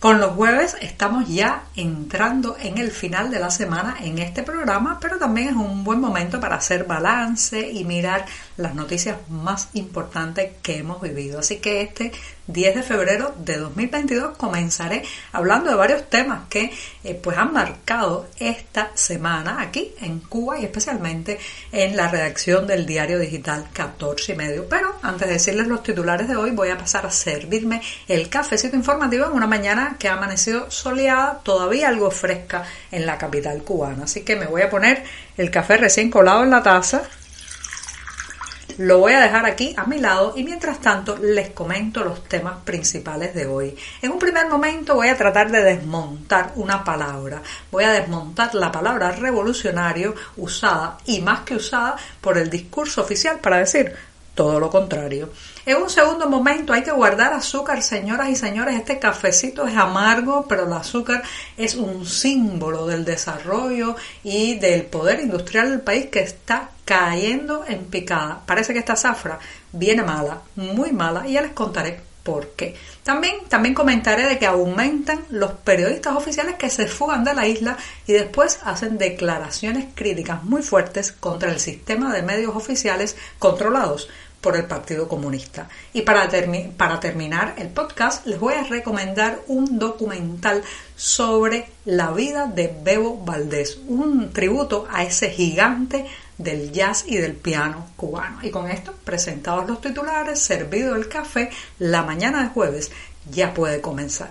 Con los jueves estamos ya entrando en el final de la semana en este programa, pero también es un buen momento para hacer balance y mirar las noticias más importantes que hemos vivido. Así que este 10 de febrero de 2022 comenzaré hablando de varios temas que eh, pues han marcado esta semana aquí en Cuba y especialmente en la redacción del diario digital 14 y medio. Pero antes de decirles los titulares de hoy voy a pasar a servirme el cafecito informativo en una mañana que ha amanecido soleada, todavía algo fresca en la capital cubana. Así que me voy a poner el café recién colado en la taza lo voy a dejar aquí a mi lado y mientras tanto les comento los temas principales de hoy. En un primer momento voy a tratar de desmontar una palabra. Voy a desmontar la palabra revolucionario usada y más que usada por el discurso oficial para decir todo lo contrario. En un segundo momento hay que guardar azúcar, señoras y señores. Este cafecito es amargo, pero el azúcar es un símbolo del desarrollo y del poder industrial del país que está cayendo en picada. Parece que esta zafra viene mala, muy mala, y ya les contaré por qué. También, también comentaré de que aumentan los periodistas oficiales que se fugan de la isla y después hacen declaraciones críticas muy fuertes contra el sistema de medios oficiales controlados por el Partido Comunista. Y para, para terminar el podcast les voy a recomendar un documental sobre la vida de Bebo Valdés, un tributo a ese gigante del jazz y del piano cubano. Y con esto, presentados los titulares, servido el café, la mañana de jueves ya puede comenzar.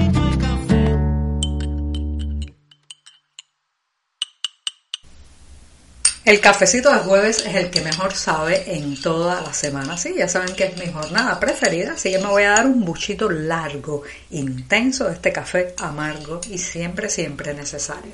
El cafecito de jueves es el que mejor sabe en toda la semana. Sí, ya saben que es mi jornada preferida, así que me voy a dar un buchito largo, intenso de este café amargo y siempre, siempre necesario.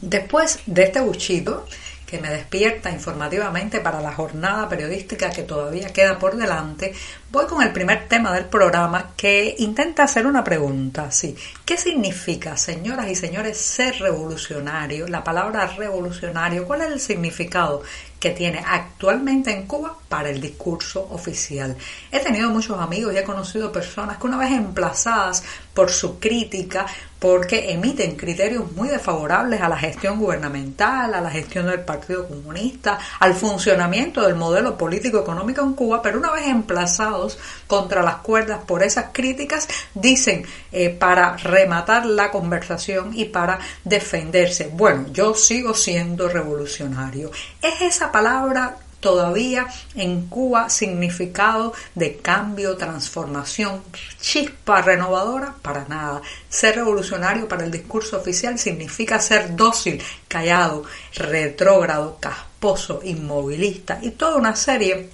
Después de este buchito, que me despierta informativamente para la jornada periodística que todavía queda por delante, voy con el primer tema del programa que intenta hacer una pregunta. Sí, ¿qué significa, señoras y señores, ser revolucionario? La palabra revolucionario, ¿cuál es el significado que tiene actualmente en Cuba para el discurso oficial. He tenido muchos amigos y he conocido personas que una vez emplazadas por su crítica, porque emiten criterios muy desfavorables a la gestión gubernamental, a la gestión del Partido Comunista, al funcionamiento del modelo político económico en Cuba, pero una vez emplazados contra las cuerdas por esas críticas, dicen eh, para rematar la conversación y para defenderse, bueno, yo sigo siendo revolucionario. Es esa palabra todavía en Cuba significado de cambio, transformación, chispa renovadora, para nada. Ser revolucionario para el discurso oficial significa ser dócil, callado, retrógrado, casposo, inmovilista y toda una serie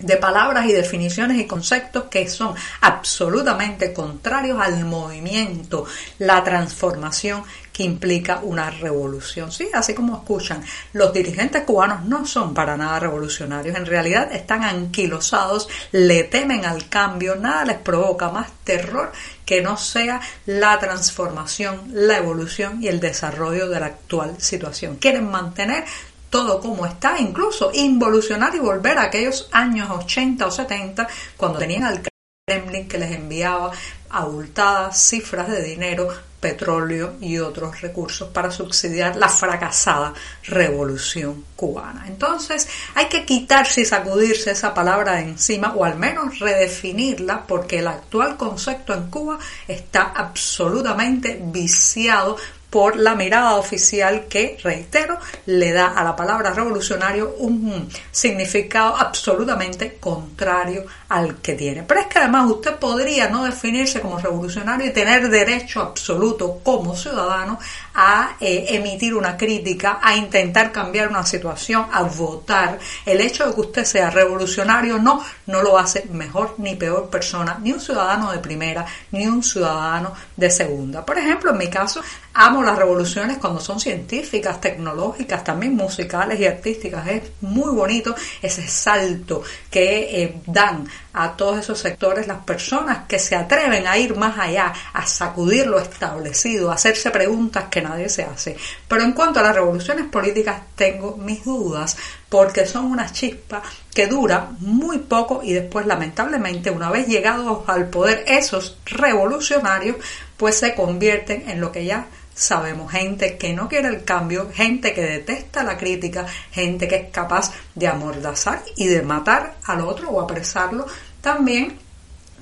de palabras y definiciones y conceptos que son absolutamente contrarios al movimiento, la transformación que implica una revolución. Sí, así como escuchan, los dirigentes cubanos no son para nada revolucionarios, en realidad están anquilosados, le temen al cambio, nada les provoca más terror que no sea la transformación, la evolución y el desarrollo de la actual situación. Quieren mantener todo como está, incluso involucionar y volver a aquellos años 80 o 70 cuando tenían al Kremlin que les enviaba abultadas cifras de dinero petróleo y otros recursos para subsidiar la fracasada revolución cubana. Entonces hay que quitarse y sacudirse esa palabra encima o al menos redefinirla porque el actual concepto en Cuba está absolutamente viciado por la mirada oficial que, reitero, le da a la palabra revolucionario un significado absolutamente contrario al que tiene. Pero es que además usted podría no definirse como revolucionario y tener derecho absoluto como ciudadano a eh, emitir una crítica, a intentar cambiar una situación, a votar. El hecho de que usted sea revolucionario no, no lo hace mejor ni peor persona, ni un ciudadano de primera, ni un ciudadano de segunda. Por ejemplo, en mi caso, amo las revoluciones cuando son científicas, tecnológicas, también musicales y artísticas. Es muy bonito ese salto que eh, dan a todos esos sectores las personas que se atreven a ir más allá, a sacudir lo establecido, a hacerse preguntas que nadie se hace. Pero en cuanto a las revoluciones políticas tengo mis dudas porque son una chispa que dura muy poco y después lamentablemente una vez llegados al poder esos revolucionarios pues se convierten en lo que ya sabemos gente que no quiere el cambio, gente que detesta la crítica, gente que es capaz de amordazar y de matar al otro o apresarlo también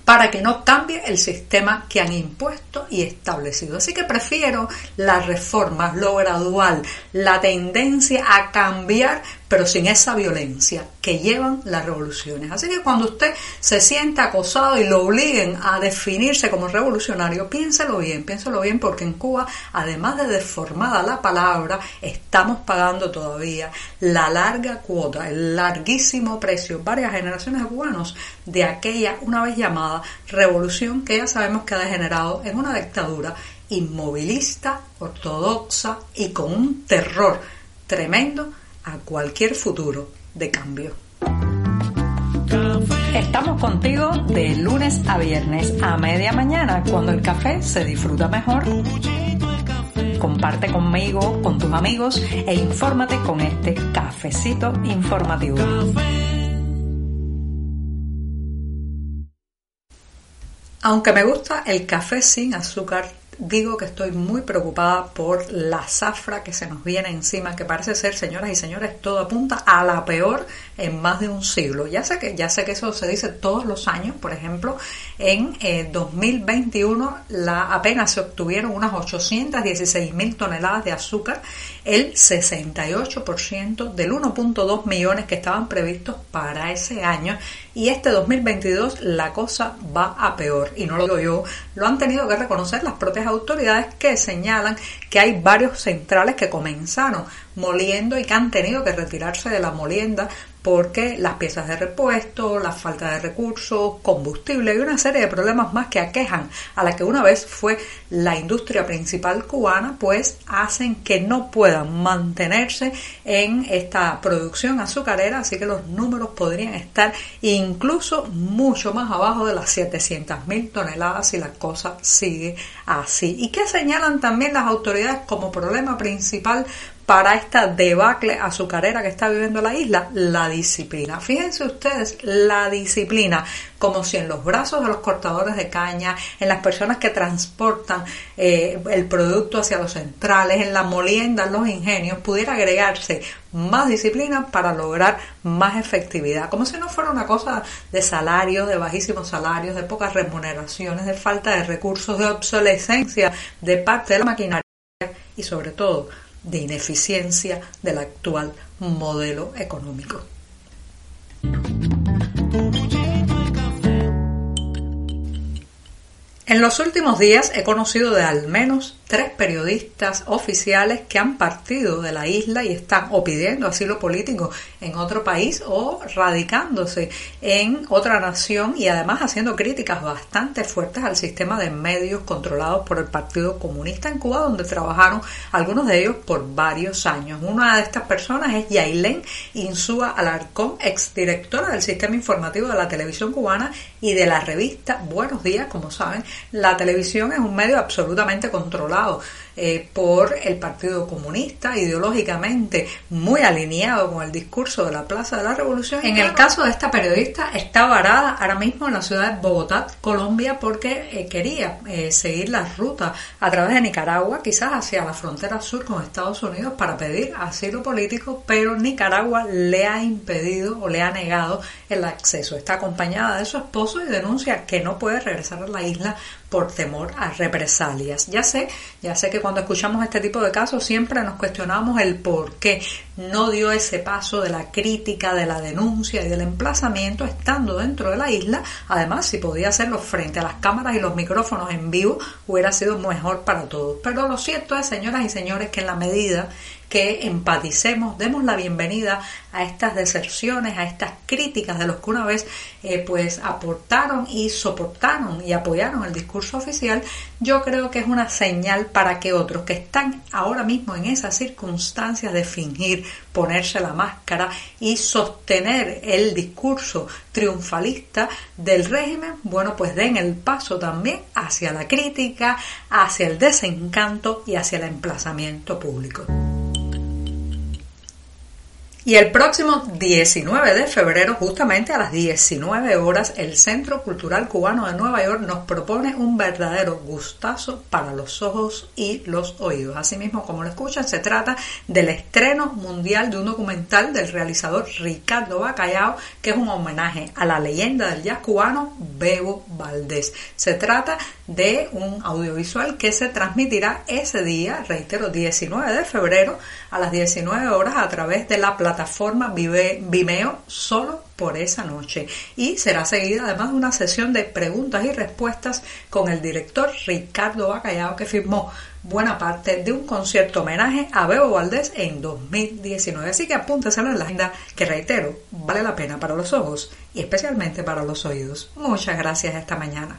para que no cambie el sistema que han impuesto y establecido. Así que prefiero las reformas, lo gradual, la tendencia a cambiar pero sin esa violencia que llevan las revoluciones. Así que cuando usted se sienta acosado y lo obliguen a definirse como revolucionario, piénselo bien, piénselo bien porque en Cuba, además de deformada la palabra, estamos pagando todavía la larga cuota, el larguísimo precio, varias generaciones de cubanos, de aquella una vez llamada revolución que ya sabemos que ha degenerado en una dictadura inmovilista, ortodoxa y con un terror tremendo a cualquier futuro de cambio. Estamos contigo de lunes a viernes a media mañana cuando el café se disfruta mejor. Comparte conmigo, con tus amigos e infórmate con este cafecito informativo. Aunque me gusta el café sin azúcar, digo que estoy muy preocupada por la zafra que se nos viene encima, que parece ser, señoras y señores, todo apunta a la peor en más de un siglo. Ya sé que, ya sé que eso se dice todos los años, por ejemplo, en 2021 eh, apenas se obtuvieron unas 816 mil toneladas de azúcar, el 68% del 1.2 millones que estaban previstos para ese año y este 2022 la cosa va a peor y no lo digo yo, lo han tenido que reconocer las propias autoridades que señalan que hay varios centrales que comenzaron moliendo y que han tenido que retirarse de la molienda porque las piezas de repuesto, la falta de recursos, combustible y una serie de problemas más que aquejan a la que una vez fue la industria principal cubana, pues hacen que no puedan mantenerse en esta producción azucarera, así que los números podrían estar incluso mucho más abajo de las 700.000 toneladas si la cosa sigue así. ¿Y qué señalan también las autoridades como problema principal para esta debacle azucarera que está viviendo la isla? La disciplina. Fíjense ustedes, la disciplina, como si en los brazos de los cortadores de caña, en las personas que transportan eh, el producto hacia los centrales, en la molienda, en los ingenios, pudiera agregarse más disciplina para lograr más efectividad. Como si no fuera una cosa de salarios, de bajísimos salarios, de pocas remuneraciones, de falta de recursos, de obsolescencia de parte de la maquinaria y sobre todo de ineficiencia del actual modelo económico. En los últimos días he conocido de al menos tres periodistas oficiales que han partido de la isla y están o pidiendo asilo político en otro país o radicándose en otra nación y además haciendo críticas bastante fuertes al sistema de medios controlados por el Partido Comunista en Cuba, donde trabajaron algunos de ellos por varios años. Una de estas personas es Yailén Insúa Alarcón, exdirectora del sistema informativo de la televisión cubana y de la revista Buenos Días. Como saben, la televisión es un medio absolutamente controlado eh, por el Partido Comunista, ideológicamente muy alineado con el discurso de la Plaza de la Revolución. En el caso de esta periodista, está varada ahora mismo en la ciudad de Bogotá, Colombia, porque eh, quería eh, seguir la ruta a través de Nicaragua, quizás hacia la frontera sur con Estados Unidos, para pedir asilo político, pero Nicaragua le ha impedido o le ha negado el acceso. Está acompañada de su esposo y denuncia que no puede regresar a la isla por temor a represalias. Ya sé, ya sé que cuando escuchamos este tipo de casos siempre nos cuestionamos el por qué no dio ese paso de la crítica, de la denuncia y del emplazamiento estando dentro de la isla. Además, si podía hacerlo frente a las cámaras y los micrófonos en vivo, hubiera sido mejor para todos. Pero lo cierto es, señoras y señores, que en la medida que empaticemos, demos la bienvenida a estas deserciones, a estas críticas de los que una vez eh, pues aportaron y soportaron y apoyaron el discurso oficial, yo creo que es una señal para que otros que están ahora mismo en esas circunstancias de fingir, ponerse la máscara y sostener el discurso triunfalista del régimen, bueno, pues den el paso también hacia la crítica, hacia el desencanto y hacia el emplazamiento público. Y el próximo 19 de febrero, justamente a las 19 horas, el Centro Cultural Cubano de Nueva York nos propone un verdadero gustazo para los ojos y los oídos. Asimismo, como lo escuchan, se trata del estreno mundial de un documental del realizador Ricardo Bacallao, que es un homenaje a la leyenda del jazz cubano Bebo Valdés. Se trata de un audiovisual que se transmitirá ese día, reitero, 19 de febrero, a las 19 horas a través de la plataforma plataforma Vimeo solo por esa noche y será seguida además de una sesión de preguntas y respuestas con el director Ricardo Bacallao que firmó buena parte de un concierto homenaje a Bebo Valdés en 2019. Así que apúnteselo en la agenda que reitero, vale la pena para los ojos y especialmente para los oídos. Muchas gracias esta mañana.